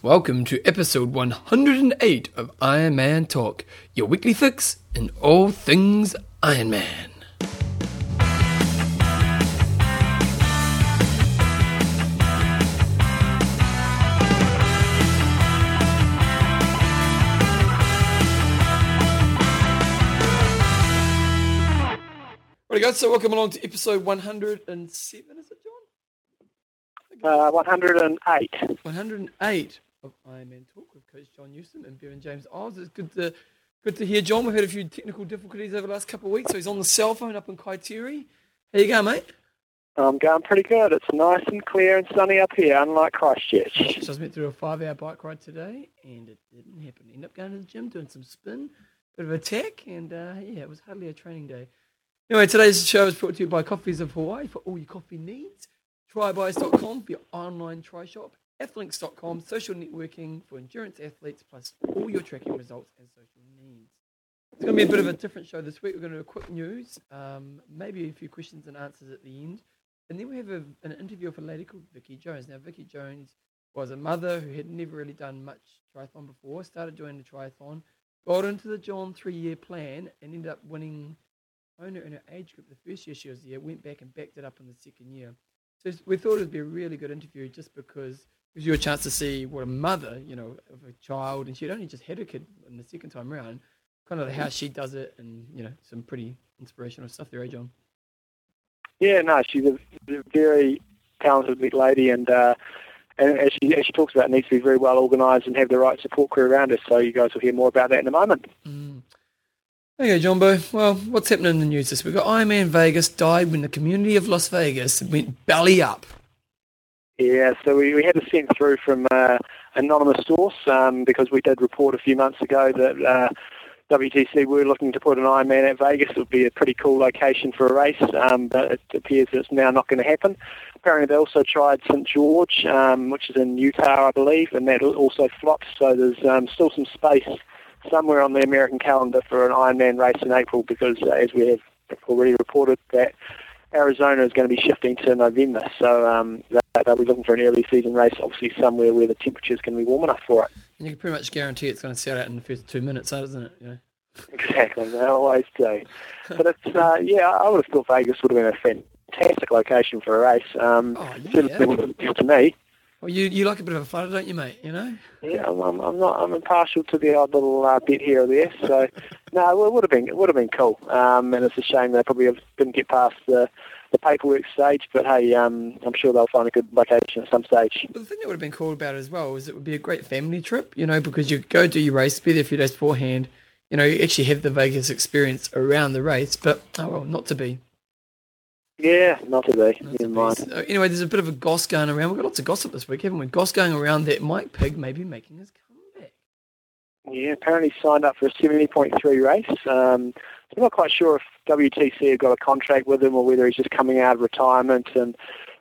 Welcome to episode 108 of Iron Man Talk, your weekly fix in all things Iron Man. Right, guys, so welcome along to episode 107, is it, John? Uh, 108. 108 of Iron Man Talk with Coach John Newsom and Bevan James Oz. It's good to good to hear John. We've had a few technical difficulties over the last couple of weeks, so he's on the cell phone up in Kaiteri. How you going, mate? I'm going pretty good. It's nice and clear and sunny up here, unlike Christchurch. So I went through a five-hour bike ride today, and it didn't happen. Ended up going to the gym, doing some spin, bit of a tech, and uh, yeah, it was hardly a training day. Anyway, today's show is brought to you by Coffees of Hawaii for all your coffee needs. Trybuys.com for your online try shop. Athlinks.com, social networking for endurance athletes, plus all your tracking results and social needs. It's going to be a bit of a different show this week. We're going to do a quick news, um, maybe a few questions and answers at the end. And then we have a, an interview with a lady called Vicky Jones. Now, Vicky Jones was a mother who had never really done much triathlon before, started doing the triathlon, got into the John three year plan, and ended up winning Kona in her age group the first year she was there, went back and backed it up in the second year. So we thought it would be a really good interview just because gives you a chance to see what a mother, you know, of a child, and she'd only just had a kid in the second time around, kind of how she does it, and you know, some pretty inspirational stuff there, eh, John? Yeah, no, she's a very talented big lady, and uh, and as she as she talks about, needs to be very well organised and have the right support crew around her. So you guys will hear more about that in a moment. Mm. Okay, Jumbo. Well, what's happening in the news this week? Iron Man Vegas died when the community of Las Vegas went belly up. Yeah, so we, we had a sent through from uh, anonymous source um, because we did report a few months ago that uh, WTC were looking to put an Ironman at Vegas. It would be a pretty cool location for a race, um, but it appears that it's now not going to happen. Apparently, they also tried St George, um, which is in Utah, I believe, and that also flopped. So there's um, still some space somewhere on the American calendar for an Ironman race in April because, uh, as we have already reported, that Arizona is going to be shifting to November. So um, they'll be looking for an early season race, obviously somewhere where the temperatures can be warm enough for it. And you can pretty much guarantee it's going to sell out in the first two minutes, isn't it? You know? Exactly, they always do. But it's uh, yeah, I would have thought Vegas would have been a fantastic location for a race. Um, Oh, yeah. certainly would have appealed to me. Well, you, you like a bit of a flutter, don't you, mate? You know? Yeah, I'm, I'm, I'm not. I'm impartial to the odd little uh, bit here or there. So, no, it would have been. It would have been cool. Um, and it's a shame they probably didn't get past the the paperwork stage. But hey, um, I'm sure they'll find a good location at some stage. But the thing that would have been cool about it as well is it would be a great family trip, you know, because you go do your race, be there a few days beforehand, you know, you actually have the Vegas experience around the race, but oh well, not to be. Yeah, not to be. Not Never mind. So, anyway, there's a bit of a goss going around. We've got lots of gossip this week, haven't we? Goss going around that Mike Pigg may be making his. Yeah, apparently signed up for a 70.3 race. Um, I'm not quite sure if WTC have got a contract with him or whether he's just coming out of retirement. And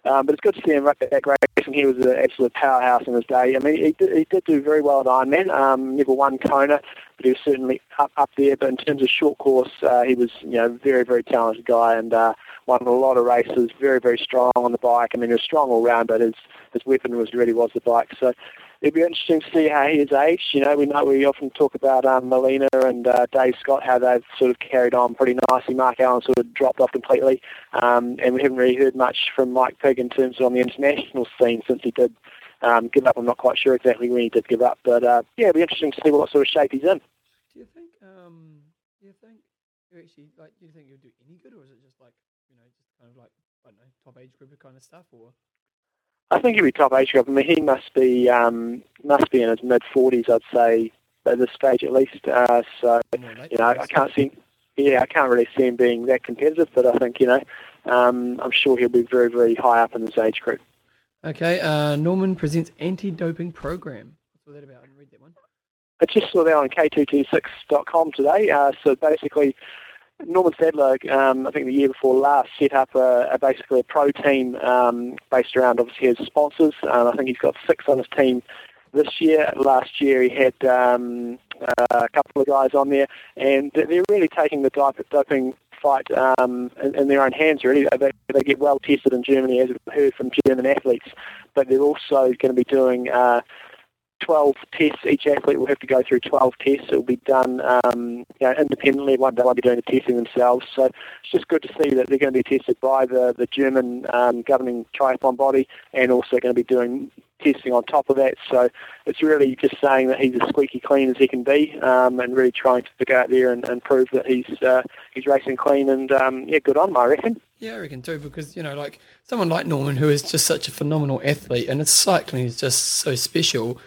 um, but it's good to see him right back racing. He was an absolute powerhouse in his day. I mean, he did, he did do very well at Ironman. Um, never won Kona, but he was certainly up up there. But in terms of short course, uh, he was you know very very talented guy and uh, won a lot of races. Very very strong on the bike. I mean, he was strong all round, but his his weapon was really was the bike. So it'd be interesting to see how he is aged. You know, we know we often talk about um, Molina and uh, Dave Scott, how they've sort of carried on pretty nicely. Mark Allen sort of dropped off completely, um, and we haven't really heard much from Mike Pigg in terms of on the international scene since he did um, give up. I'm not quite sure exactly when he did give up, but uh, yeah, it'd be interesting to see what sort of shape he's in. Do you think? Um, do you think actually like? Do you think you'll do any good, or is it just like you know, just kind of like I don't know, top age group kind of stuff, or? I think he'll be top age group. I mean, he must be um, must be in his mid 40s, I'd say, at this stage at least. Uh, so you know, I can't see. Yeah, I can't really see him being that competitive, but I think you know, um, I'm sure he'll be very, very high up in this age group. Okay, uh, Normann presents anti-doping program. What's all that about? I didn't read that one. I just saw that on K226.com today. Uh, so basically, Normann Stadler, um, I think the year before last, set up a, a basically a pro team um, based around obviously his sponsors. Um, I think he's got six on his team this year. Last year he had um, uh, a couple of guys on there, and they're really taking the doping fight um, in, in their own hands. Really, they, they get well tested in Germany, as we've heard from German athletes, but they're also going to be doing. Uh, 12 tests. Each athlete will have to go through 12 tests. It will be done um, you know, independently. They won't be doing the testing themselves. So it's just good to see that they're going to be tested by the, the German um, governing triathlon body and also going to be doing testing on top of that. So it's really just saying that he's as squeaky clean as he can be um, and really trying to go out there and, and prove that he's uh, he's racing clean and um, yeah, good on him, I reckon. Yeah, I reckon too, because you know, like someone like Normann, who is just such a phenomenal athlete, and his cycling is just so special.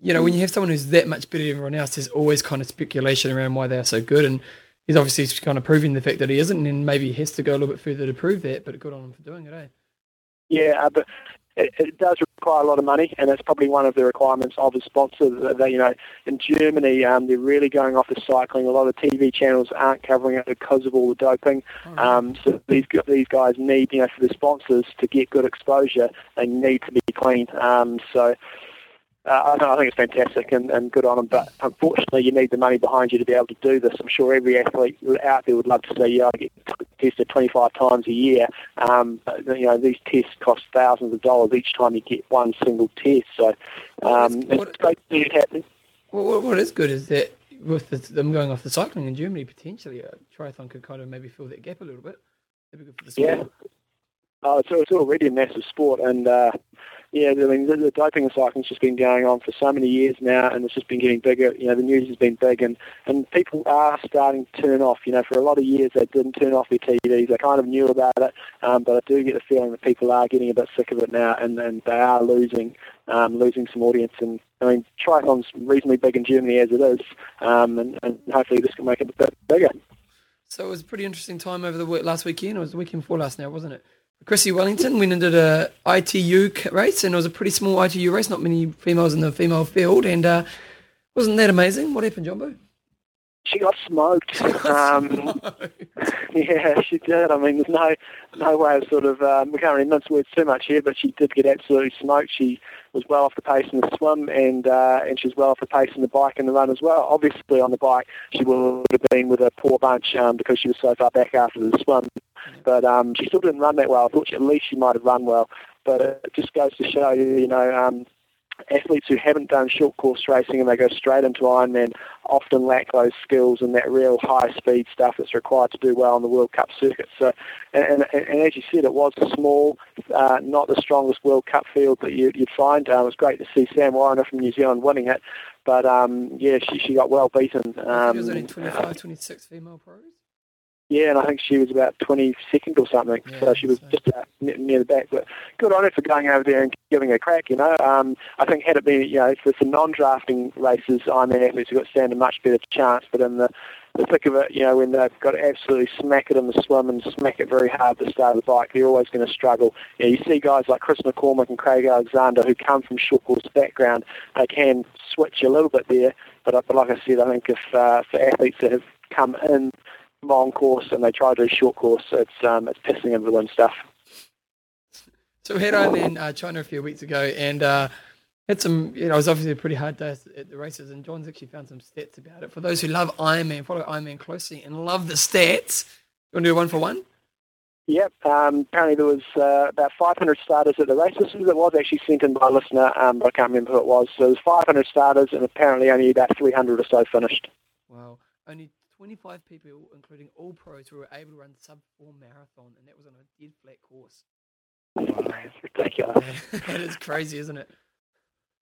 You know, when you have someone who's that much better than everyone else, there's always kind of speculation around why they are so good, and he's obviously kind of proving the fact that he isn't, and maybe he has to go a little bit further to prove that. But good on him for doing it, eh? Yeah, uh, but it, it, does require a lot of money, and that's probably one of the requirements of a sponsor. That, you know, in Germany, um, they're really going off the cycling. A lot of TV channels aren't covering it because of all the doping. Oh, um, so these these guys need, you know, for the sponsors to get good exposure, they need to be clean. Um, so uh, I, think it's fantastic and, and good on them. But unfortunately, you need the money behind you to be able to do this. I'm sure every athlete out there would love to see you get tested 25 times a year. Um, but, you know, these tests cost thousands of dollars each time you get one single test. So um, what, it's great to see it happening. Well, what is good is that with the, them going off the cycling in Germany, potentially a triathlon could kind of maybe fill that gap a little bit. Yeah. Oh, so it's already a massive sport, and uh, yeah, I mean, the, the doping and cycling's just been going on for so many years now, and it's just been getting bigger. You know, the news has been big, and, and people are starting to turn off. You know, for a lot of years they didn't turn off their TVs. They kind of knew about it, um, but I do get the feeling that people are getting a bit sick of it now, and, and they are losing um, losing some audience. And I mean, triathlon's reasonably big in Germany as it is, um, and, and hopefully this can make it a bit bigger. So it was a pretty interesting time over the last weekend. It was the weekend before last now, wasn't it? Chrissie Wellington went into a ITU race, and it was a pretty small ITU race, not many females in the female field, and uh, wasn't that amazing? What happened, Jumbo? She got smoked. She got um, smoked. yeah, she did. I mean, there's no no way of sort of um, we can't really mince words too much here, but she did get absolutely smoked. She was well off the pace in the swim, and uh, and she was well off the pace in the bike and the run as well. Obviously, on the bike, she would have been with a poor bunch um, because she was so far back after the swim. But um, she still didn't run that well. I thought she, at least she might have run well. But it just goes to show you, you know, um, athletes who haven't done short course racing and they go straight into Ironman often lack those skills and that real high speed stuff that's required to do well on the World Cup circuit. So, and, and, and as you said, it was small, uh, not the strongest World Cup field that you, would find. Uh, it was great to see Sam Warriner from New Zealand winning it, but um, yeah, she, she got well beaten. Um, was only 25, 26 female pros. Yeah, and I think she was about 22nd or something. Yeah, so she was so. just near the back. But good on her for going over there and giving a crack, you know. Um, I think had it been, you know, for some non-drafting races, Ironman athletes have got stand a much better chance. But in the, the thick of it, you know, when they've got to absolutely smack it in the swim and smack it very hard at the start of the bike, they're always going to struggle. You, know, you see guys like Chris McCormick and Craig Alexander who come from short course background, they can switch a little bit there. But, but like I said, I think if uh, for athletes that have come in long course and they try to do a short course, it's um, it's pissing the stuff. So we had Ironman uh, China a few weeks ago and uh, had some, you know, it was obviously a pretty hard day at the races and John's actually found some stats about it. For those who love Ironman, follow Ironman closely and love the stats, you want to do one for one? Yep. Um, apparently there was uh, about 500 starters at the race. This was actually sent in by a listener, um, but I can't remember who it was. So there was 500 starters and apparently only about 300 or so finished. Wow. Only 25 people, including all pros, who were able to run sub four marathon, and that was on a dead flat course. Wow, that's ridiculous. that is crazy, isn't it?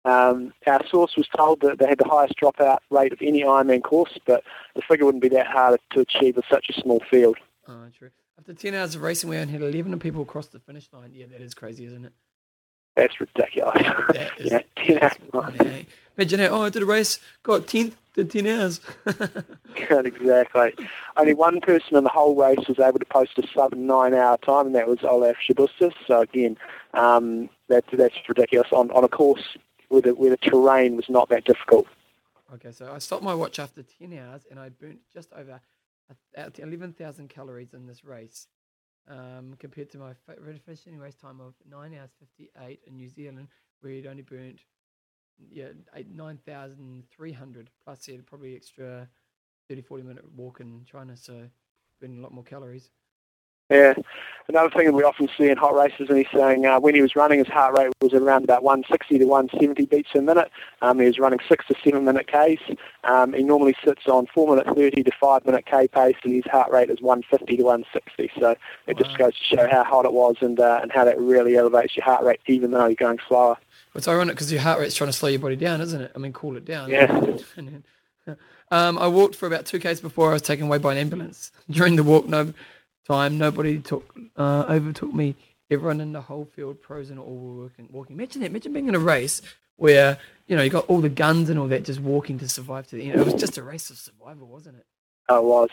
Um, our source was told that they had the highest dropout rate of any Ironman course, but the figure wouldn't be that hard to achieve with such a small field. Oh, true. After 10 hours of racing, we only had 11 people cross the finish line. Yeah, that is crazy, isn't it? That's ridiculous. That is yeah, 10 hours. Imagine, oh, I did a race, got 10th, did 10 hours. exactly. Only one person in the whole race was able to post a sub nine hour time, and that was Olaf Sabatschus. So again, um, that, that's ridiculous on, on a course where the, where the terrain was not that difficult. Okay, so I stopped my watch after 10 hours and I burnt just over 11,000 calories in this race um, compared to my finishing race time of 9 hours 58 in New Zealand, where he'd only burnt yeah, 9,300 plus he had probably extra 30, 40 minute walk in China, so burning a lot more calories. Yeah. Another thing that we often see in hot races, and he's saying uh, when he was running, his heart rate was around about 160 to 170 beats per minute. Um, he was running six to seven minute Ks. Um, he normally sits on four minute 30 to five minute K pace, and his heart rate is 150 to 160. So it wow. just goes to show how hot it was and uh, and how that really elevates your heart rate, even though you're going slower. It's ironic because your heart rate's trying to slow your body down, isn't it? I mean, cool it down. Yeah. um, I walked for about two k's before I was taken away by an ambulance. During the walk, no time. Nobody took uh, overtook me. Everyone in the whole field, pros and all, were working, walking. Imagine that. Imagine being in a race where you know you got all the guns and all that, just walking to survive to the end. It was just a race of survival, wasn't it? Oh, it was.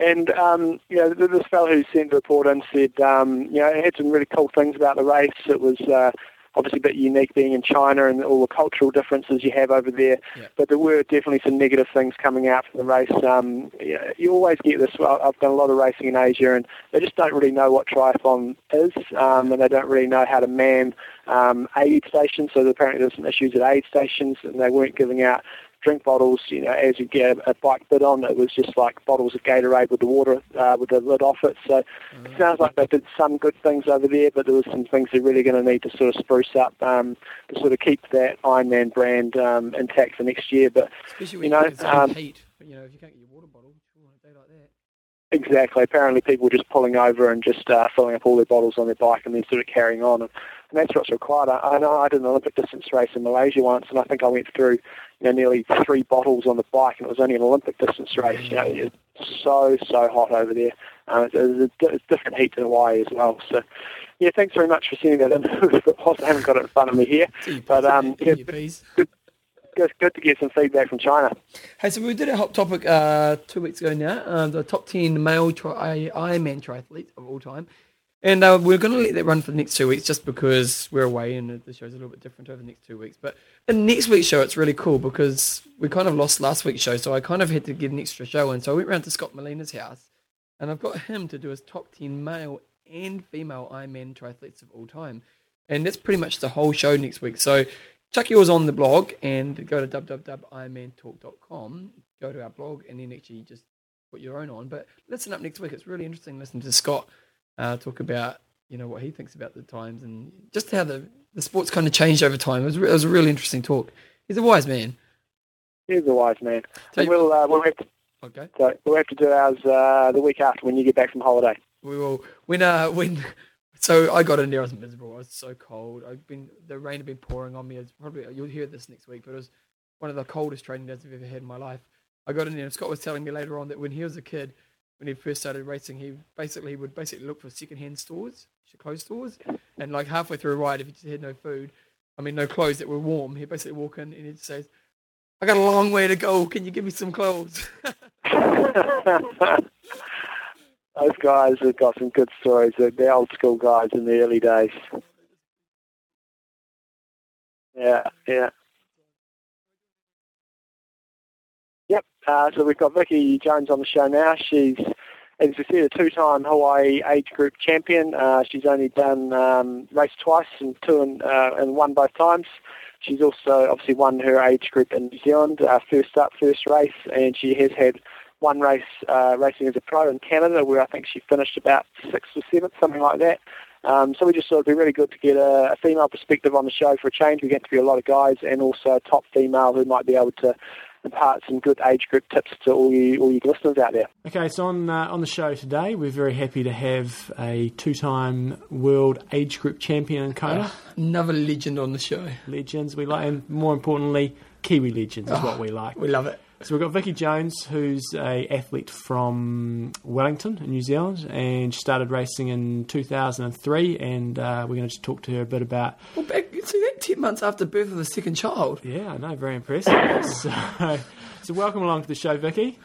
And um, you know, this fellow who sent the report in said, um, you know, it had some really cool things about the race. It was uh, obviously a bit unique being in China and all the cultural differences you have over there. Yeah. But there were definitely some negative things coming out from the race. Um, you, know, you always get this. I've done a lot of racing in Asia, and they just don't really know what triathlon is, um, and they don't really know how to man um, aid stations. So apparently there's some issues at aid stations, and they weren't giving out drink bottles, you know, as you get a, bike bid on, it was just like bottles of Gatorade with the water, uh, with the lid off it. So mm-hmm. it sounds like they did some good things over there, but there was some things they're really going to need to sort of spruce up um, to sort of keep that Ironman brand um, intact for next year. But, Especially you know, um, heat, you know, if you can't get your water bottle, a day like that. Exactly. Apparently, people were just pulling over and just uh, filling up all their bottles on their bike and then sort of carrying on. And, and that's what's required. I, I know I did an Olympic distance race in Malaysia once, and I think I went through you know, nearly three bottles on the bike, and it was only an Olympic distance race. You know, it's so so hot over there. Um, it's, it's, different heat to Hawaii as well. So, yeah, thanks very much for sending that in. I haven't got it in front of me here, but um, yeah, good, good, good to get some feedback from China. Hey, so we did a hot topic uh, two weeks ago now. Uh, the top ten male tri- Ironman triathletes of all time. And uh, we're going to let that run for the next two weeks just because we're away and the show's a little bit different over the next two weeks. But in next week's show, it's really cool because we kind of lost last week's show. So I kind of had to get an extra show in. So I went round to Scott Molina's house and I've got him to do his top 10 male and female Ironman triathletes of all time. And that's pretty much the whole show next week. So chuck yours on the blog and go to www.ironmantalk.com, go to our blog, and then actually just put your own on. But listen up next week. It's really interesting listening to Scott uh, talk about you know what he thinks about the times and just how the the sport's kind of changed over time. It was, it was a really interesting talk. He's a wise man. He's a wise man. So we'll uh, we'll have to okay. So we'll have to do ours uh, the week after when you get back from holiday. We will. When uh when. So I got in there. I was miserable. I was so cold. I've been the rain had been pouring on me. It's probably you'll hear this next week, but it was one of the coldest training days I've ever had in my life. I got in there, and Scott was telling me later on that when he was a kid, when he first started racing, he basically would basically look for secondhand stores, clothes stores, and like halfway through a ride, if he just had no food, I mean no clothes that were warm, he'd basically walk in and he'd say, "I got a long way to go. Can you give me some clothes?" Those guys have got some good stories. They're the old school guys in the early days. Yeah, yeah. Uh, so we've got Vicky Jones on the show now. She's, as you see, a two-time Hawaii age group champion. Uh, she's only done um, race twice and two and, uh, and won both times. She's also obviously won her age group in New Zealand, uh, first up, first race, and she has had one race uh, racing as a pro in Canada, where I think she finished about sixth or seventh, something like that. Um, so we just thought it'd be really good to get a, a, female perspective on the show for a change. We get to be a lot of guys and also a top female who might be able to impart some good age group tips to all you all you listeners out there. Okay, so on uh, on the show today, we're very happy to have a two-time world age group champion in Kona. Uh, another legend on the show. Legends, we like, and more importantly, Kiwi legends is oh, what we like. We love it. So we've got Vicky Jones, who's a athlete from Wellington in New Zealand, and she started racing in 2003. And uh, we're going to just talk to her a bit about. Well, back, so that ten months after birth of the second child. Yeah, I know, very impressive. so, so welcome along to the show, Vicky.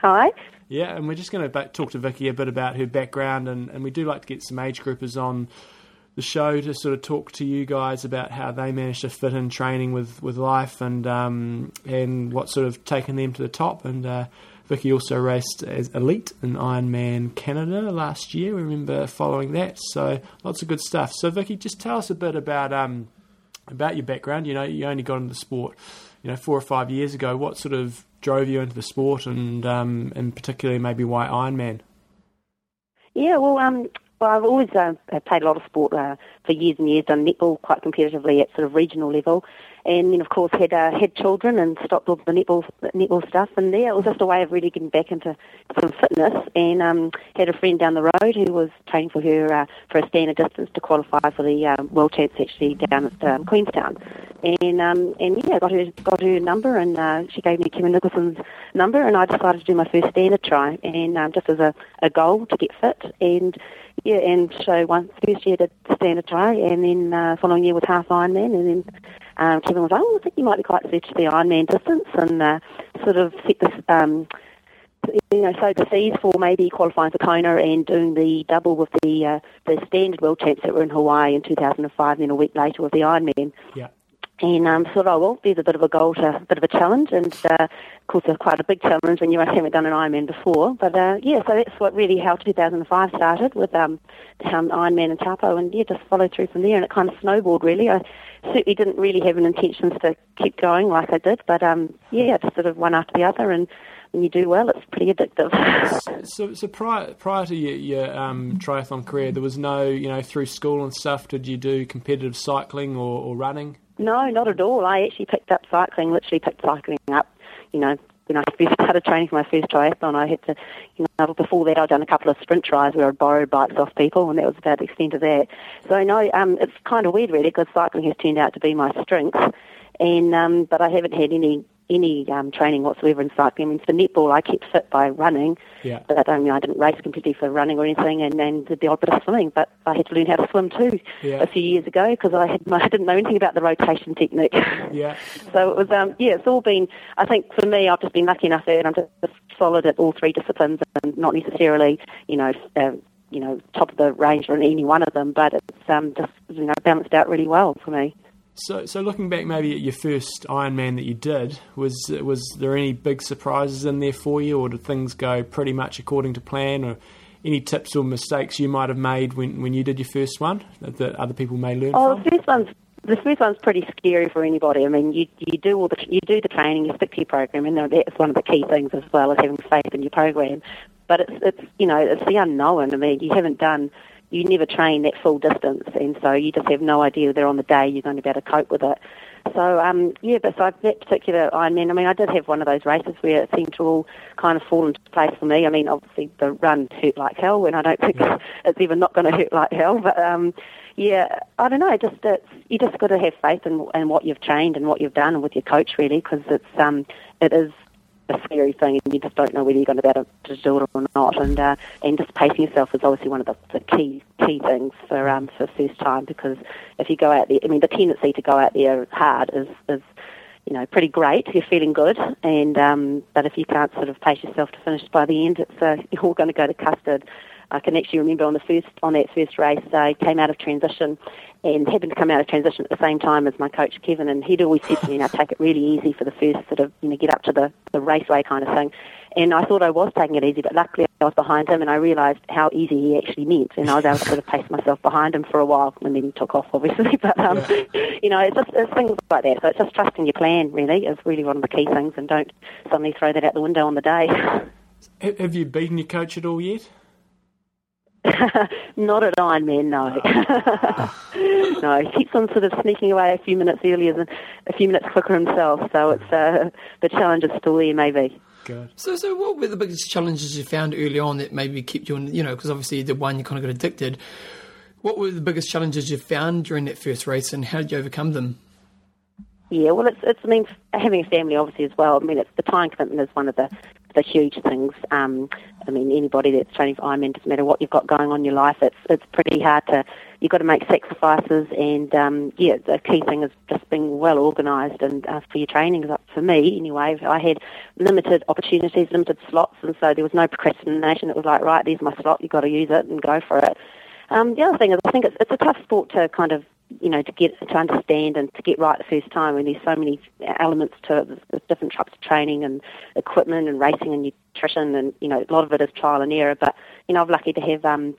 Hi. Yeah, and we're just going to talk to Vicky a bit about her background, and, and we do like to get some age groupers on the show to sort of talk to you guys about how they managed to fit in training with, with life and um, and what sort of taken them to the top. And uh, Vicky also raced as elite in Ironman Canada last year. We remember following that, so lots of good stuff. So Vicky, just tell us a bit about um, about your background. You know, you only got into the sport, you know, four or five years ago. What sort of drove you into the sport, and um, and particularly maybe why Ironman? Yeah, well, um, well, I've always uh, played a lot of sport uh, for years and years, done netball quite competitively at sort of regional level, and then of course had uh, had children and stopped all the netball netball stuff. And yeah, it was just a way of really getting back into some fitness. And um, had a friend down the road who was training for her uh, for a standard distance to qualify for the um, world champs actually down at um, Queenstown. And um, and yeah, got her got her number, and uh, she gave me Kevin Nicholson's number, and I decided to do my first standard try, and um, just as a, a goal to get fit and yeah, and so once first year did standard try, and then uh, following year was half Ironman, and then um, Kevin was like, "Oh, I think you might be quite suited to the Ironman distance," and uh, sort of set this, um, you know, sowed the seeds for maybe qualifying for Kona and doing the double with the uh, the standard world champs that were in Hawaii in 2005, and then a week later with the Ironman. Yeah and um, thought, oh well, there's a bit of a goal to, a bit of a challenge, and uh, of course, it's quite a big challenge when you haven't done an Ironman before. But uh, yeah, so that's what really how 2005 started with um, um, Ironman and Taupo, and yeah, just followed through from there, and it kind of snowballed really. I certainly didn't really have an intentions to keep going like I did, but um, yeah, just sort of one after the other, and when you do well, it's pretty addictive. so, so prior prior to your, your um, triathlon career, there was no, you know, through school and stuff. Did you do competitive cycling or, or running? No, not at all. I actually picked up cycling, literally picked cycling up, you know, when I first started training for my first triathlon, I had to, you know, before that I'd done a couple of sprint tries where I'd borrowed bikes off people, and that was about the extent of that. So no, um, it's kind of weird really because cycling has turned out to be my strength, and um, but I haven't had any any um, training whatsoever in cycling. I mean, for netball, I kept fit by running, yeah. but I, mean, I didn't race completely for running or anything, and then did the odd bit of swimming. But I had to learn how to swim too yeah. a few years ago because I had I didn't know anything about the rotation technique. Yeah. so it was um, yeah, it's all been. I think for me, I've just been lucky enough that I'm just solid at all three disciplines and not necessarily you know. Uh, you know, top of the range on any one of them, but it's um, just you know balanced out really well for me. So, so looking back, maybe at your first Ironman that you did, was was there any big surprises in there for you, or did things go pretty much according to plan, or any tips or mistakes you might have made when, when you did your first one that, that other people may learn oh, from? the first one's the first one's pretty scary for anybody. I mean, you you do all the you do the training, you stick to your program, and that's one of the key things as well as having faith in your program. But it's it's you know it's the unknown. I mean, you haven't done you never train that full distance, and so you just have no idea whether on the day you're going to be able to cope with it. So um, yeah, but so that particular Ironman, I mean, I did have one of those races where it seemed to all kind of fall into place for me. I mean, obviously the run hurt like hell, and I don't think it's even not going to hurt like hell. But um, yeah, I don't know. Just it's, you just got to have faith in, in what you've trained and what you've done, and with your coach really, because it's um, it is a scary thing, and you just don't know whether you're going to be able to do it or not. And uh, and just pacing yourself is obviously one of the, the key key things for um for first time because if you go out there, I mean, the tendency to go out there hard is is you know pretty great. You're feeling good, and um, but if you can't sort of pace yourself to finish by the end, it's uh, you're all going to go to custard. I can actually remember on the first on that first race, I came out of transition and happened to come out of transition at the same time as my coach Kevin, and he'd always said to me, "Now take it really easy for the first sort of you know get up to the the raceway kind of thing." And I thought I was taking it easy, but luckily I was behind him, and I realised how easy he actually meant, and I was able to sort of pace myself behind him for a while, and then he took off, obviously. But um, yeah. you know, it's just it's things like that. So it's just trusting your plan, really, is really one of the key things, and don't suddenly throw that out the window on the day. Have you beaten your coach at all yet? Not at Ironman, no. no, he keeps on sort of sneaking away a few minutes earlier than a few minutes quicker himself. So it's uh, the challenge is still there, maybe. Good. So, so what were the biggest challenges you found early on that maybe kept you on? You know, because obviously the one you kind of got addicted. What were the biggest challenges you found during that first race, and how did you overcome them? Yeah, well, it's it's I mean having a family obviously as well. I mean, it's the time commitment is one of the the huge things. Um, I mean, anybody that's training for Ironman, doesn't matter what you've got going on in your life, it's it's pretty hard to. You've got to make sacrifices, and um, yeah, the key thing is just being well organised and uh, for your training. For me, anyway, I had limited opportunities, limited slots, and so there was no procrastination. It was like, right, there's my slot, you've got to use it and go for it. Um, the other thing is, I think it's, it's a tough sport to kind of you know, to get to understand and to get right the first time. And there's so many elements to it. Different types of training and equipment and racing and nutrition, and you know, a lot of it is trial and error. But you know, I'm lucky to have um,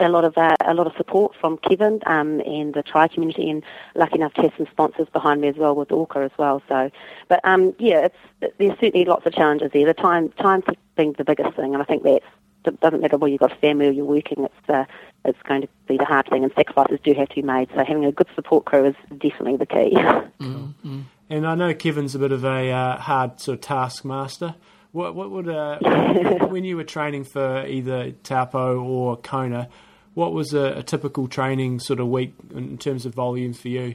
a lot of uh, a lot of support from Kevin um, and the tri community, and lucky enough to have some sponsors behind me as well with Orca as well. So, but um, yeah, it's there's certainly lots of challenges there. The time time's being the biggest thing, and I think that's it doesn't matter whether you've got a family or you're working. It's uh, it's going to be the hard thing, and sacrifices do have to be made. So having a good support crew is definitely the key. Mm-hmm. And I know Kevin's a bit of a uh, hard sort of taskmaster. What what would uh, when you were training for either Taupo or Kona, what was a, a, typical training sort of week in terms of volumes for you?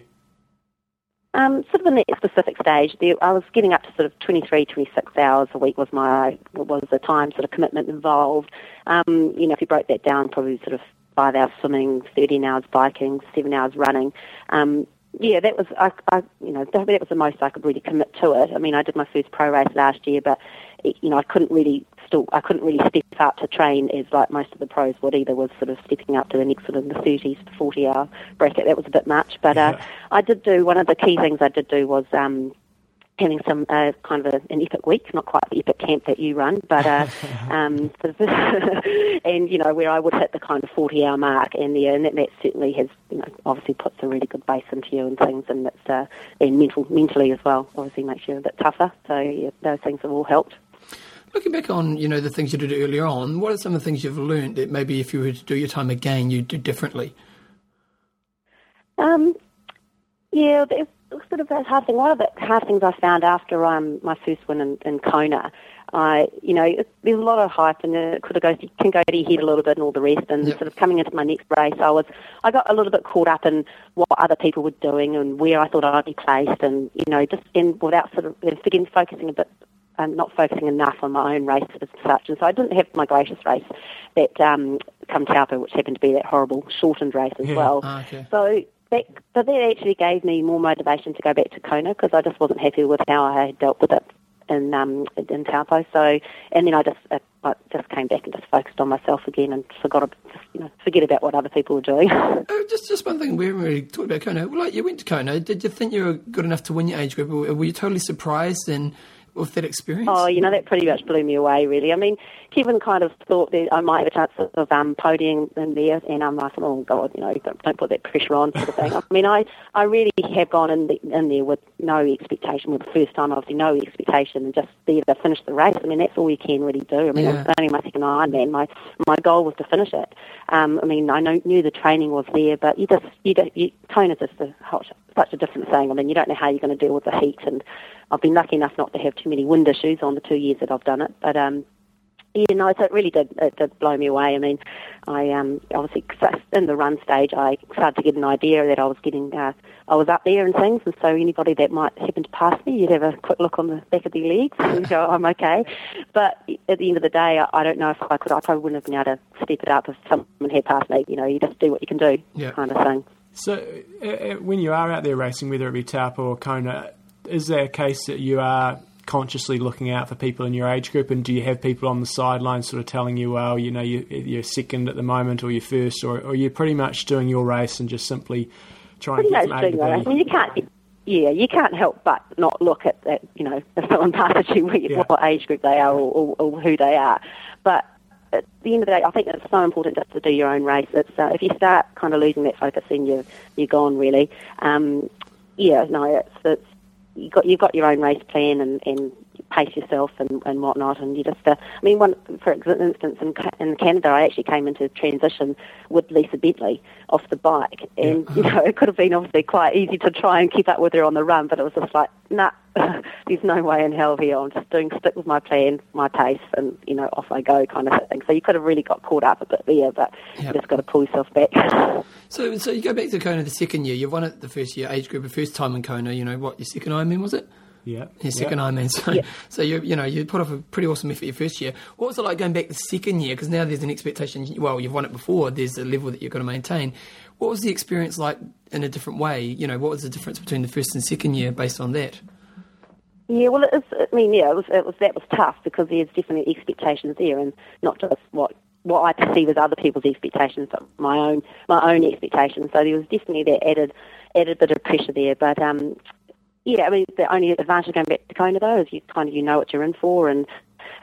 Um, sort of in that specific stage, there, I was getting up to sort of 23, 26 hours a week was my was the time sort of commitment involved. Um, you know, if you broke that down, probably sort of five hours swimming, 13 hours biking, seven hours running. Um, yeah, that was I, I, you know that, that was the most I could really commit to it. I mean, I did my first pro race last year, but you know I couldn't really still I couldn't really step up to train as like most of the pros would either was sort of stepping up to the next sort of the 30s to 40 hour bracket. That was a bit much, but uh, I did do one of the key things I did do was um, having some uh, kind of a, an epic week, not quite the epic camp that you run, but uh, um, and you know where I would hit the kind of forty hour mark, and the and that, that certainly has you know obviously puts a really good base into you and things, and that's uh, and mental mentally as well. Obviously makes you a bit tougher. So yeah, those things have all helped. Looking back on you know the things you did earlier on, what are some of the things you've learned that maybe if you were to do your time again, you'd do differently? Um, yeah, there's sort of a hard thing. One of the hard things I found after um, my first win in, in Kona, I, you know, there's a lot of hype and it could have go, can go to your head a little bit and all the rest. And yep. sort of coming into my next race, I was, I got a little bit caught up in what other people were doing and where I thought I'd be placed, and you know, just in without sort of again focusing a bit um, not focusing enough on my own race as such. And so I didn't have my greatest race that um, come Taupo, which happened to be that horrible shortened race as yeah. well. Oh, okay. So but that actually gave me more motivation to go back to Kona because I just wasn't happy with how I had dealt with it in um, in Taupo. So, and then I just uh, I just came back and just focused on myself again and forgot just, you know forget about what other people were doing. oh, just just one thing we haven't really talked about Kona. Well, like you went to Kona, did you think you were good enough to win your age group, were you totally surprised and with that experience? Oh, you know, that pretty much blew me away, really. I mean, Kevin kind of thought that I might have a chance of um, podium in there, and I'm like, oh, God, you know, don't, don't put that pressure on, sort of thing. I mean, I, I really have gone in, the, in there with no expectation, with the first time, obviously, no expectation, and just able to finish the race. I mean, that's all you can really do. I mean, yeah. it was only my second Ironman. My, my goal was to finish it. Um, I mean, I know, knew the training was there, but you just, you don't, you, tone is just a, such a different thing. I mean, you don't know how you're going to deal with the heat and I've been lucky enough not to have too many wind issues on the two years that I've done it. But um, yeah, no, so it really did it did blow me away. I mean, I um, obviously in the run stage, I started to get an idea that I was getting, uh, I was up there and things, and so anybody that might happen to pass me, you'd have a quick look on the back of their legs and go, I'm okay. But at the end of the day, I, I don't know if I could, I probably wouldn't have been able to step it up if someone had passed me. You know, you just do what you can do, yeah. kind of thing. So, uh, when you are out there racing, whether it be Taupo or Kona, is there a case that you are consciously looking out for people in your age group, and do you have people on the sidelines sort of telling you, well, you know, you, are second at the moment, or you're first, or, or you're pretty much doing your race and just simply trying to get from A to B? I mean, you can't. Yeah, you can't help but not look at that. You know, if someone passes you, yeah. what age group they are or, or, or who they are. But at the end of the day, I think it's so important just to do your own race. It's uh, if you start kind of losing that focus, then you're you're gone really. Um, yeah, no, it's it's you got you've got your own race plan and, and pace yourself and, and whatnot. And you just, uh, I mean, one for instance, in, in Canada, I actually came into transition with Lisa Bentley off the bike, and yeah. you know, it could have been obviously quite easy to try and keep up with her on the run, but it was just like, nah, there's no way in hell here. I'm just doing stick with my plan, my pace, and you know, off I go, kind of thing. So you could have really got caught up a bit there, but yep. you just got to pull yourself back. So, so you go back to Kona the second year. You've won it the first year, age group, the first time in Kona. You know what? Your second Ironman was it? Yeah. Your second yeah. Ironman. So, yeah. so you you know you put off a pretty awesome effort your first year. What was it like going back the second year? Because now there's an expectation. Well, you've won it before. There's a level that you're going to maintain. What was the experience like in a different way? You know, what was the difference between the first and second year based on that? Yeah, well, it was, I mean, yeah, it was, it was that was tough because there's definitely expectations there, and not just what what I perceive as other people's expectations, but my own my own expectations. So there was definitely that added added bit of pressure there. But um, yeah, I mean the only advantage of going back to Kona though is you kind of you know what you're in for, and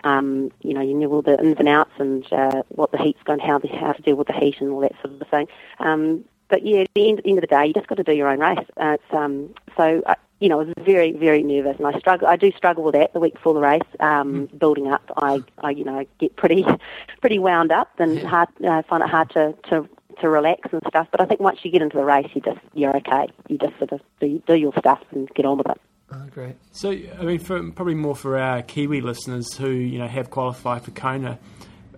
um, you know you know all the ins and outs and uh, what the heat's going, how the, how to deal with the heat and all that sort of thing. Um, but yeah, at the end, end of the day, you just got to do your own race. Uh, it's um, so. Uh, you know, I was very, very nervous, and I struggle. I do struggle with that the week before the race, um, mm. building up. I, I, you know, get pretty, pretty wound up, and hard. Uh, find it hard to, to to relax and stuff. But I think once you get into the race, you just you're okay. You just sort of do, do your stuff and get on with it. Oh, great. So, I mean, for, probably more for our Kiwi listeners who you know have qualified for Kona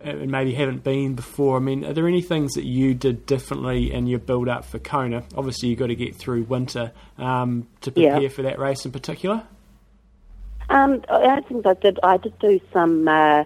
and maybe haven't been before. I mean, are there any things that you did differently in your build up for Kona? Obviously, you've got to get through winter um, to prepare yeah. for that race in particular. Um, I think I did. I did do some. Uh,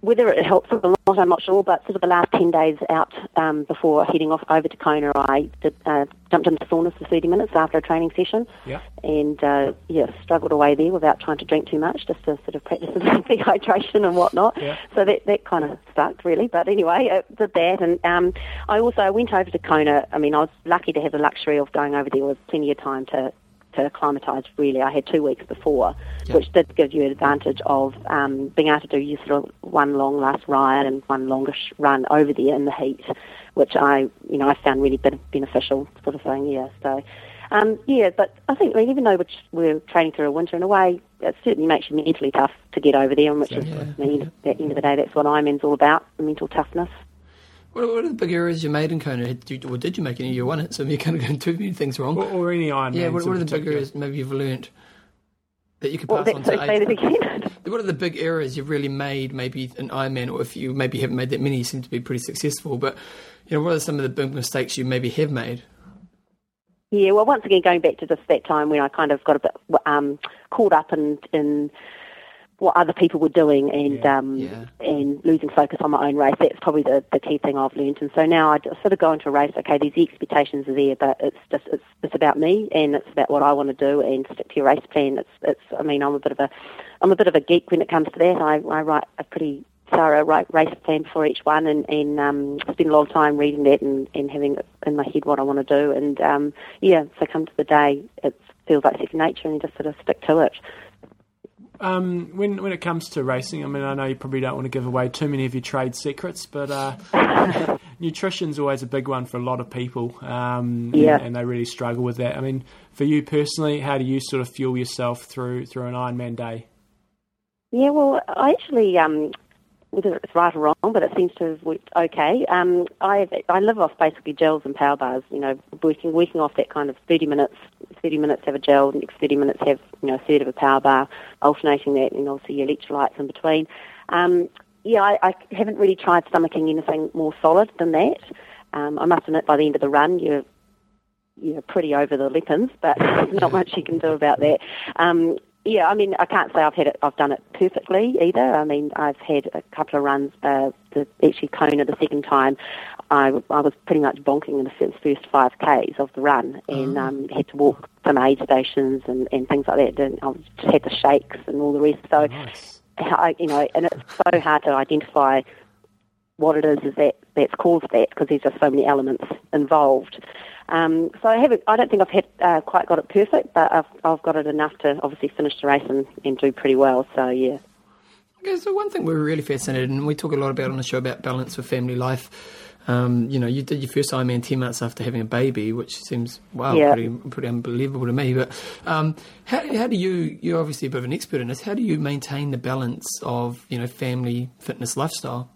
whether it helps or not, I'm not sure, but sort of the last 10 days out um, before heading off over to Kona, I did, uh, jumped into saunas for 30 minutes after a training session. Yeah. And, uh, yeah, struggled away there without trying to drink too much, just to sort of practice a dehydration and whatnot. Yeah. So that, that kind of stuck, really. But anyway, I did that. And um, I also went over to Kona. I mean, I was lucky to have the luxury of going over there with plenty of time to to acclimatise really. I had two weeks before, yep. which did give you an advantage of um, being able to do your sort of one long last ride and one longish run over there in the heat, which I, you know, I found really beneficial sort of thing, yeah. So, um, yeah, but I think I mean, even though we're training through a winter in a way, it certainly makes you mentally tough to get over there, and which yeah, is, yeah. I mean, at the end of the day, that's what Ironman's all about, mental toughness. What, what are the big errors you made in Kona? Did you, or did you make any? You won it, so you kind of do too many things wrong. Or, or any Iron Yeah, what, what are the big errors maybe you've learned that you could pass well, on to say that again. What are the big errors you've really made, maybe in Ironman, or if you maybe haven't made that many, you seem to be pretty successful. But you know, what are some of the big mistakes you maybe have made? Yeah, well, once again, going back to just that time when I kind of got a bit um, caught up in, in what other people were doing and yeah, um, yeah. and losing focus on my own race. That's probably the, the key thing I've learned. And so now I sort of go into a race. Okay, these expectations are there, but it's just it's it's about me and it's about what I want to do and stick to your race plan. It's it's. I mean, I'm a bit of a I'm a bit of a geek when it comes to that. I, I write a pretty thorough race plan for each one and, and um, spend a long time reading that and, and having in my head what I want to do. And um, yeah, so come to the day, it feels like second nature and you just sort of stick to it. Um, when when it comes to racing, I mean, I know you probably don't want to give away too many of your trade secrets, but uh, nutrition's always a big one for a lot of people, um, yeah. and, and, they really struggle with that. I mean, for you personally, how do you sort of fuel yourself through through an Ironman day? Yeah, well, I actually um, whether it's right or wrong, but it seems to have worked okay. Um, I I live off basically gels and power bars. You know, working working off that kind of thirty minutes, thirty minutes have a gel, next thirty minutes have you know a third of a power bar, alternating that, and your electrolytes in between. Um, yeah, I, I haven't really tried stomaching anything more solid than that. Um, I must admit, by the end of the run, you're you're pretty over the weapons, but not much you can do about that. Um, yeah, I mean, I can't say I've had it. I've done it perfectly either. I mean, I've had a couple of runs. Uh, the, actually, Kona the second time, I, I was pretty much bonking in the first five k's of the run, and oh. um, had to walk some aid stations and, and things like that. And I just had the shakes and all the rest. So, nice. I, you know, and it's so hard to identify what it is, is that that's caused that because there's just so many elements involved. Um, so I haven't. I don't think I've had uh, quite got it perfect, but I've I've got it enough to obviously finish the race and, and do pretty well. So yeah. Okay, so one thing we're really fascinated, and we talk a lot about on the show about balance with family life. Um, you know, you did your first Ironman ten months after having a baby, which seems wow, yeah. pretty, pretty unbelievable to me. But um, how, how do you? You're obviously a bit of an expert in this. How do you maintain the balance of you know family, fitness, lifestyle?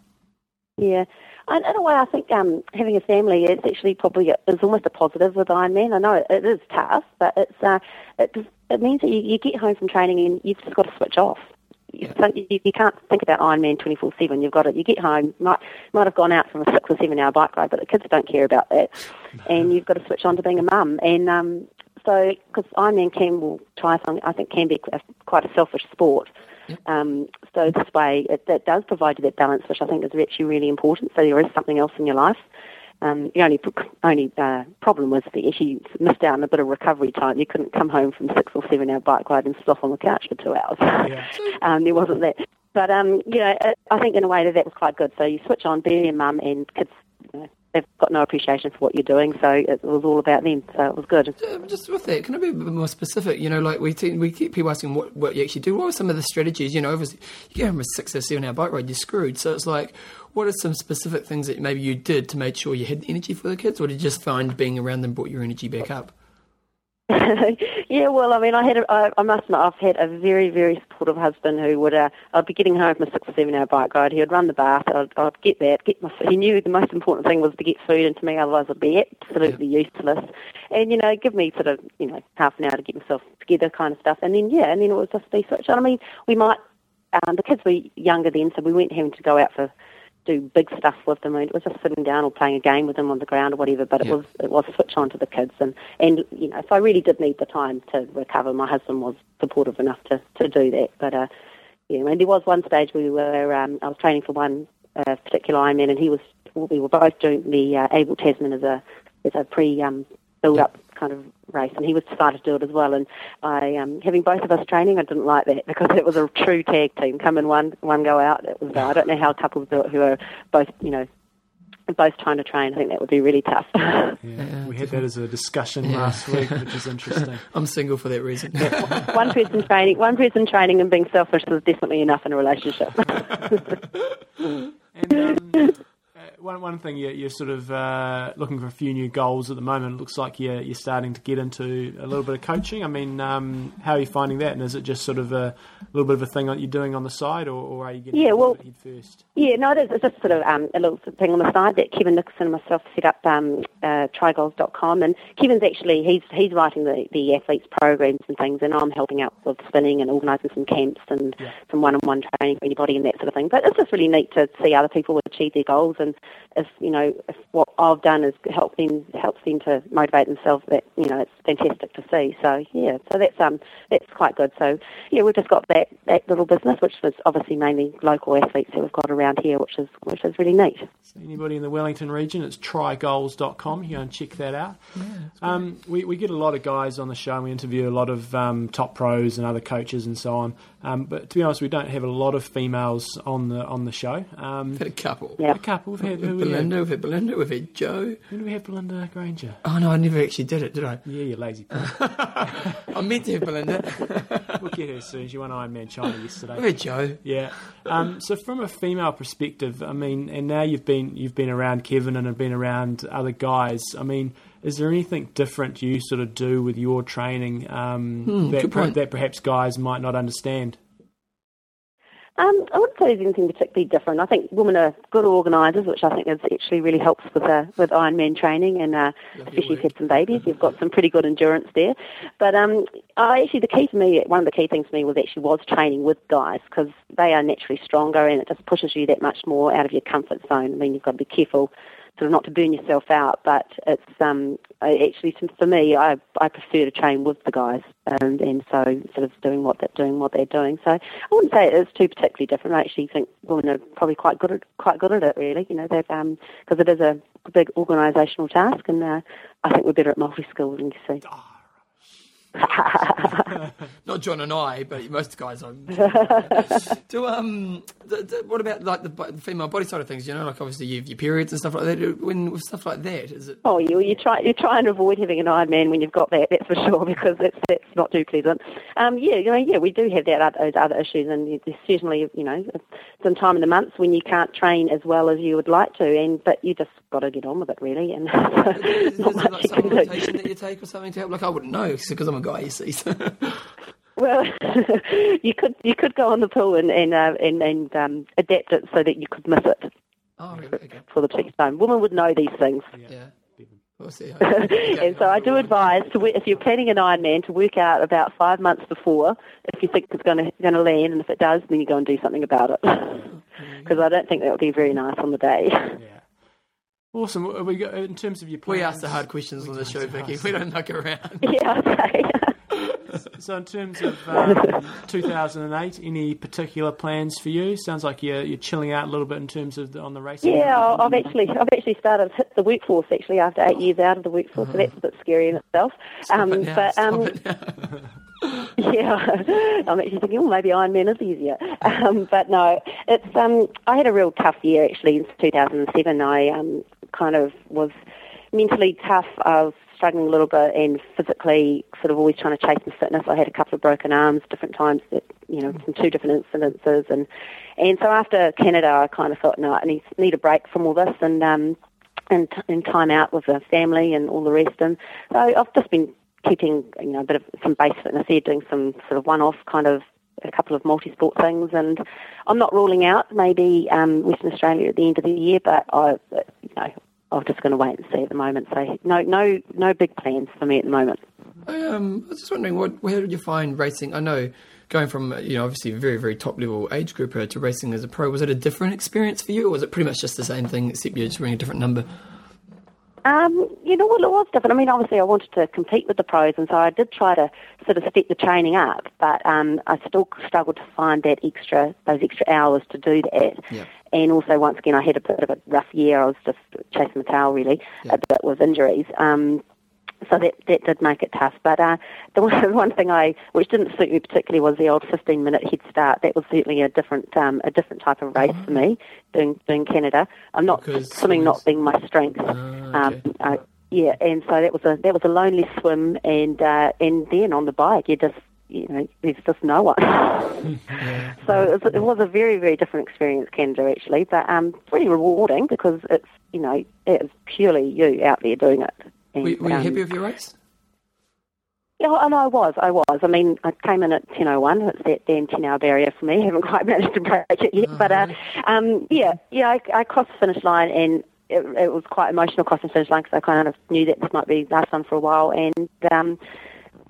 Yeah, and in a way, I think um, having a family is actually probably is almost a positive with Ironman. I know it, it is tough, but it's uh, it, it means that you, you get home from training and you've just got to switch off. You, you, you can't think about Ironman twenty four seven. You've got to you get home might might have gone out for a six or seven hour bike ride, but the kids don't care about that, and you've got to switch on to being a mum. And um, so because Ironman can will try something, I think can be quite a selfish sport. Um, so this way, it, it, does provide you that balance, which I think is actually really important. So there is something else in your life. Um, the only only uh, problem was that if you missed out on a bit of recovery time, you couldn't come home from six or seven hour bike ride and sit off on the couch for two hours. Yeah. um, there wasn't that. But um, you know, I think in a way that that was quite good. So you switch on, be your mum, and kids you know, they've got no appreciation for what you're doing. So it was all about them. So it was good. Just with that, can I be a bit more specific? You know, like we we keep people asking what, what you actually do. What are some of the strategies? You know, obviously you get home a six or seven hour bike ride, you're screwed. So it's like, what are some specific things that maybe you did to make sure you had the energy for the kids, or did you just find being around them brought your energy back up? yeah, well, I mean, I had, a, I, I must admit, I've had a very, very supportive husband who would, uh, I'd be getting home from a six or seven hour bike ride. He would run the bath. I'd, I'd get that. Get my. He knew the most important thing was to get food into me, otherwise I'd be absolutely yeah. useless. And you know, give me sort of, you know, half an hour to get myself together, kind of stuff. And then yeah, and then it was just be switched on. I mean, we might. Um, the kids were younger then, so we weren't having to go out for do big stuff with them. And it was just sitting down or playing a game with them on the ground or whatever. But it yeah. was it was switch on to the kids, and and you know if I really did need the time to recover, my husband was supportive enough to to do that. But uh, yeah, and there was one stage we were um, I was training for one uh, particular Ironman, and he was we were both doing the uh, Abel Tasman as a as a pre um, build up kind of race, and he was decided to do it as well. And I, um, having both of us training, I didn't like that because it was a true tag team. Come in one, one go out. It was. Uh, I don't know how couples do it who are both, you know, both trying to train. I think that would be really tough. Yeah, we had that as a discussion yeah. last week, which is interesting. I'm single for that reason. one person training, one person training, and being selfish is definitely enough in a relationship. and, um, one one thing you're, you're sort of uh, looking for a few new goals at the moment. It looks like you're you're starting to get into a little bit of coaching. I mean, um, how are you finding that? And is it just sort of a little bit of a thing that you're doing on the side, or, or are you getting yeah, well, head first? Yeah, no, it is. It's just sort of um, a little thing on the side that Kevin Nicholson and myself set up um, uh, trygoals.com, and Kevin's actually he's he's writing the, the athletes programs and things, and I'm helping out with spinning and organising some camps and yeah. some one-on-one training for anybody and that sort of thing. But it's just really neat to see other people achieve their goals and if you know if what I've done is help them helps them to motivate themselves, that you know it's fantastic to see. So yeah, so that's um that's quite good. So yeah, we've just got that that little business, which is obviously mainly local athletes that we've got around here, which is which is really neat. So anybody in the Wellington region, it's trygoals.com. You go and check that out. Yeah, um, we we get a lot of guys on the show. and We interview a lot of um, top pros and other coaches and so on. Um, but to be honest, we don't have a lot of females on the on the show. Um, had a couple. Yeah. A couple. We've had who Belinda. We've had Belinda. We've had Joe. When did we have Belinda Granger? Oh no, I never actually did it, did I? Yeah, you lazy. I meant to have Belinda. we'll get her soon. She won Ironman China yesterday. Had Joe. Yeah. Um, so from a female perspective, I mean, and now you've been you've been around Kevin and have been around other guys. I mean is there anything different you sort of do with your training um, hmm, that, that perhaps guys might not understand? Um, I wouldn't say there's anything particularly different. I think women are good organisers, which I think is actually really helps with uh, with Ironman training, and uh, especially if you've had some babies, you've got some pretty good endurance there. But um, I actually the key for me, one of the key things for me was actually was training with guys because they are naturally stronger, and it just pushes you that much more out of your comfort zone. I mean, you've got to be careful sort of not to burn yourself out, but it's um, actually for me, I, I prefer to train with the guys, and, and so sort of doing what they're doing, what they're doing. So I wouldn't say it's too particularly different. I actually think women are probably quite good at quite good at it, really. You know, they've um because it is a big organisational task, and uh, I think we're better at multi skills than you see. Oh, Not John and I, but most guys are. Do um, the, the, what about like the female body side of things? You know, like obviously you have your periods and stuff like that. When with stuff like that, is it? Oh, you you try you try and avoid having an Ironman when you've got that. That's for sure because that's that's not too pleasant. Um, yeah, you know, yeah, we do have that other, other issues, and there's certainly you know some time in the months when you can't train as well as you would like to, and but you just got to get on with it really, and not much like you can do. that you take or something to help? Like I wouldn't know because I'm a guy, you see. Well, you could you could go on the pill and and uh, and, and um, adapt it so that you could miss it. Oh, really? Okay. For the next time, women would know these things. Yeah. yeah. We'll see. and so I do advise to if you're planning an Ironman to work out about five months before if you think it's going to going to land, and if it does, then you go and do something about it. Because I don't think that would be very nice on the day. Yeah. Awesome. We got, in terms of your plans, we ask the hard questions on the show, Vicky. We don't muck around. Yeah. Okay. so, in terms of um, 2008, any particular plans for you? Sounds like you're, you're chilling out a little bit in terms of the, on the racing. Yeah, I've actually I've actually started hit the workforce actually after eight years out of the workforce, uh-huh. so that's a bit scary in itself. Um, it but um, yeah, I'm actually thinking, well, maybe Ironman is easier. Um, but no, it's um, I had a real tough year actually in 2007. I um, kind of was mentally tough. I was struggling a little bit and physically sort of always trying to chase my fitness. I had a couple of broken arms different times that, you know, from two different incidences. And, and so after Canada, I kind of thought, no, I need, need a break from all this and, um, and, and time out with the family and all the rest. And so I've just been keeping you know a bit of some base fitness there, doing some sort of one-off kind of a couple of multi-sport things, and I'm not ruling out maybe um, Western Australia at the end of the year, but I, you know, I'm just going to wait and see at the moment. So no, no, no big plans for me at the moment. I, um, I was just wondering, what where did you find racing? I know going from you know obviously a very very top level age grouper to racing as a pro was it a different experience for you, or was it pretty much just the same thing except you're just wearing a different number? Um, you know, well, it was different. I mean, obviously, I wanted to compete with the pros, and so I did try to sort of step the training up, but um, I still struggled to find that extra, those extra hours to do that. Yeah. And also, once again, I had a bit of a rough year. I was just chasing the tail, really, Yeah. a bit with injuries. Um, so that that did make it tough. But uh, the one, one thing I, which didn't suit me particularly, was the old 15 minute head start. That was certainly a different um, a different type of race for me doing doing Canada. I'm not Because swimming not being my strength. Um, okay. uh, yeah, and so that was a that was a lonely swim, and uh, and then on the bike, you just you know there's just no one. so it was, it was a very very different experience, Canada actually, but um, pretty rewarding because it's you know it's purely you out there doing it. And, Were, were you um, happy with your race? yeah, I know I was. I was. I mean, I came in at 10.01. It's that damn 10 hour barrier for me. haven't quite managed to break it yet. Oh, but, uh, um, yeah, yeah, I, I crossed the finish line and it, it was quite emotional crossing the finish line because I kind of knew that this might be the last one for a while. And um,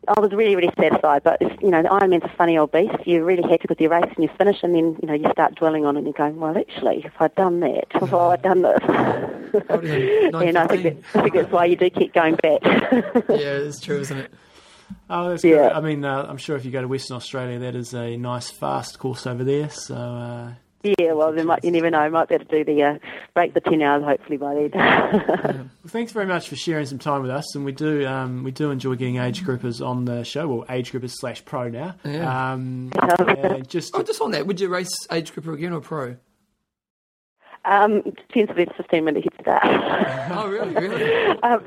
I was really, really satisfied. But, you know, the Ironman's a funny old beast. You're really happy with your race and you finish and then, you know, you start dwelling on it and you're going, well, actually, if I'd done that, if I'd done this. And I think, that, I think that's why you do keep going back. Yeah, it's true, isn't it? Oh, that's Yeah. good. I mean, uh, I'm sure if you go to Western Australia, that is a nice fast course over there. So uh, Yeah, well, there might, you never know. Might be able to do the uh, break the ten hours hopefully by then. Well, thanks very much for sharing some time with us, and we do um, we do enjoy getting age groupers on the show, well, age groupers slash pro now. Yeah. Um, and just Oh, just on that, would you race age grouper again or pro? um, it depends if it's fifteen minute head start. Oh, really? Really? um,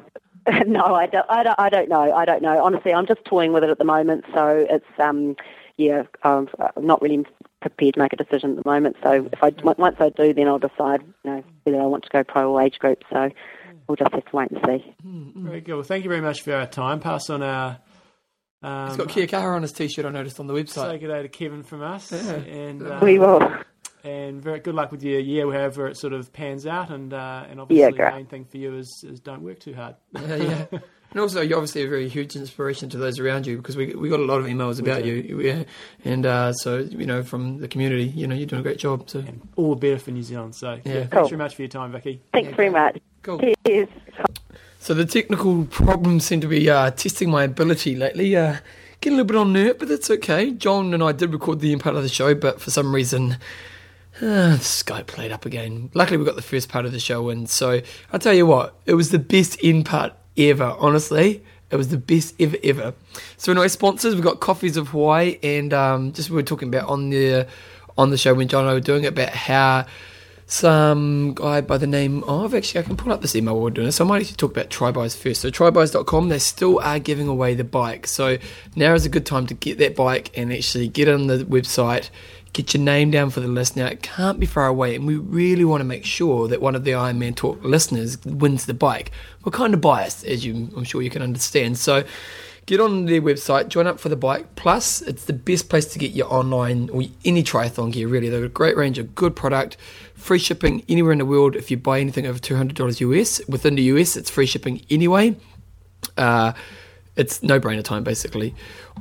no, I don't, I don't. I don't know. I don't know. Honestly, I'm just toying with it at the moment. So it's um, yeah, um, I'm not really prepared to make a decision at the moment. So if I once I do, then I'll decide, you know, whether I want to go pro or age group. So we'll just have to wait and see. very good. Well, thank you very much for our time. Pass on our. Um, He's got Kia Kaha on his t-shirt. I noticed on the Say website. good day to Kevin from us, Yeah. and uh, We will. And very good luck with your year, however it sort of pans out, and uh, and obviously Yeah, the main thing for you is, is don't work too hard. Yeah, yeah. And also, you're obviously a very huge inspiration to those around you because we we got a lot of emails about you. Yeah. And uh, so, you know, from the community, you know, you're doing a great job. So, All the better for New Zealand. So yeah, Yeah. thanks Cool. very much for your time, Vicky. Thanks Yeah, very much. cool. Cheers. So the technical problems seem to be uh, testing my ability lately. Uh, getting a little bit on nerve, but that's okay. John and I did record the end part of the show, but for some reason, uh, Skype played up again. Luckily, we got the first part of the show in. So I'll tell you what, it was the best end part ever. Honestly, it was the best ever ever. So anyway, sponsors, we've got Coffees of Hawaii, and um, just we were talking about on the on the show when John and I were doing it about how some guy by the name of actually I can pull up this email while we're doing this. So I might actually talk about Trybuys first. So trybuys.com, they still are giving away the bike. So now is a good time to get that bike and actually get on the website, get your name down for the list. Now it can't be far away and we really want to make sure that one of the Ironman Talk listeners wins the bike. We're kind of biased, as you I'm sure you can understand. So get on their website, join up for the bike. Plus, it's the best place to get your online or any triathlon gear, really. They've got a great range of good product, free shipping anywhere in the world. If you buy anything over $200 US, within the US, it's free shipping anyway. Uh, it's no brainer time basically.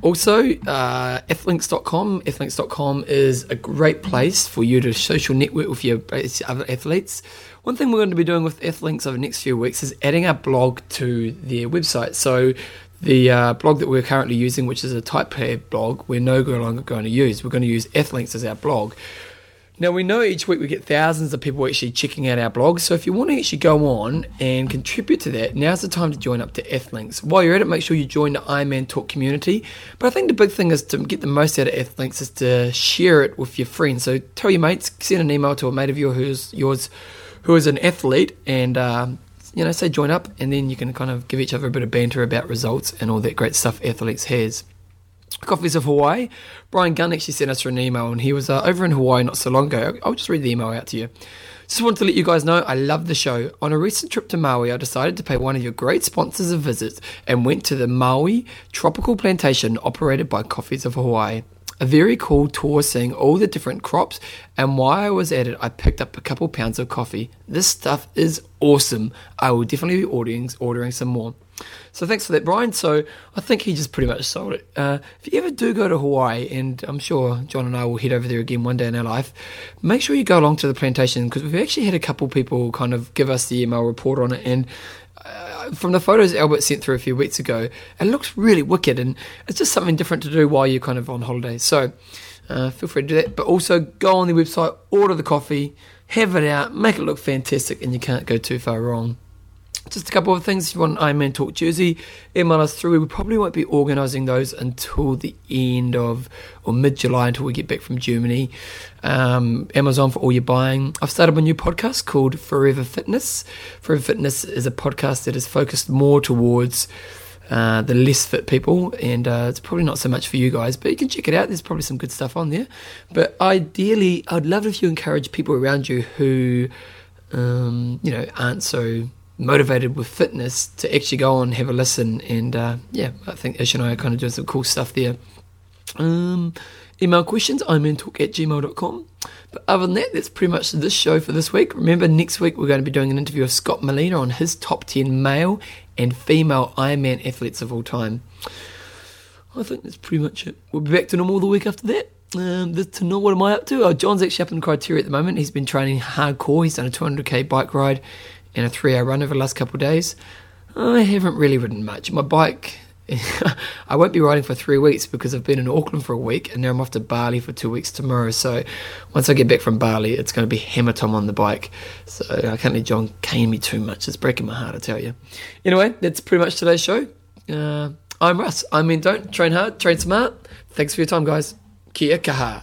Also, uh, athlinks.com. Athlinks.com is a great place for you to social network with your other athletes. One thing we're going to be doing with Athlinks over the next few weeks is adding our blog to their website. So, the uh, blog that we're currently using, which is a typepad blog, we're no longer going to use. We're going to use Athlinks as our blog. Now we know each week we get thousands of people actually checking out our blog. So if you want to actually go on and contribute to that, now's the time to join up to Athlinks. While you're at it, make sure you join the Ironman Talk community. But I think the big thing is to get the most out of Athlinks is to share it with your friends. So tell your mates, send an email to a mate of yours who's yours who is an athlete, and um, you know say join up, and then you can kind of give each other a bit of banter about results and all that great stuff Athlinks has. Coffees of Hawaii. Brian Gunn actually sent us an email, and he was uh, over in Hawaii not so long ago. I'll just read the email out to you. Just wanted to let you guys know I love the show. On a recent trip to Maui, I decided to pay one of your great sponsors a visit and went to the Maui Tropical Plantation operated by Coffees of Hawaii. A very cool tour seeing all the different crops, and while I was at it, I picked up a couple pounds of coffee. This stuff is awesome. I will definitely be ordering, ordering some more. So thanks for that, Brian. So I think he just pretty much sold it. Uh, if you ever do go to Hawaii, and I'm sure John and I will head over there again one day in our life, make sure you go along to the plantation because we've actually had a couple people kind of give us the email report on it, and uh, from the photos Albert sent through a few weeks ago, it looks really wicked, and it's just something different to do while you're kind of on holiday. So uh, feel free to do that, but also go on the website, order the coffee, have it out, make it look fantastic, and you can't go too far wrong. Just a couple of things. If you want an Ironman Talk jersey, email us through. We probably won't be organising those until the end of or mid July until we get back from Germany. Um, Amazon for all your buying. I've started a new podcast called Forever Fitness. Forever Fitness is a podcast that is focused more towards uh, the less fit people, and uh, it's probably not so much for you guys, but you can check it out. There's probably some good stuff on there. But ideally, I'd love if you encourage people around you who, um, you know, aren't so motivated with fitness to actually go on have a listen and uh, yeah I think Ish and I are kind of doing some cool stuff there. Um, email questions ironmantalk at gmail.com but other than that that's pretty much this show for this week. Remember next week we're going to be doing an interview with Scott Molina on his top 10 male and female Ironman athletes of all time. I think that's pretty much it. We'll be back to normal the week after that. Um, to know what am I up to? Oh, John's actually up in criteria at the moment. He's been training hardcore. He's done a 200k bike ride and a three hour run over the last couple of days. I haven't really ridden much. My bike, I won't be riding for three weeks because I've been in Auckland for a week and now I'm off to Bali for two weeks tomorrow. So once I get back from Bali, it's going to be hammer on the bike. So I can't let John cane me too much. It's breaking my heart, I tell you. Anyway, that's pretty much today's show. Uh, I'm Russ. I mean, don't train hard, train smart. Thanks for your time, guys. Kia kaha.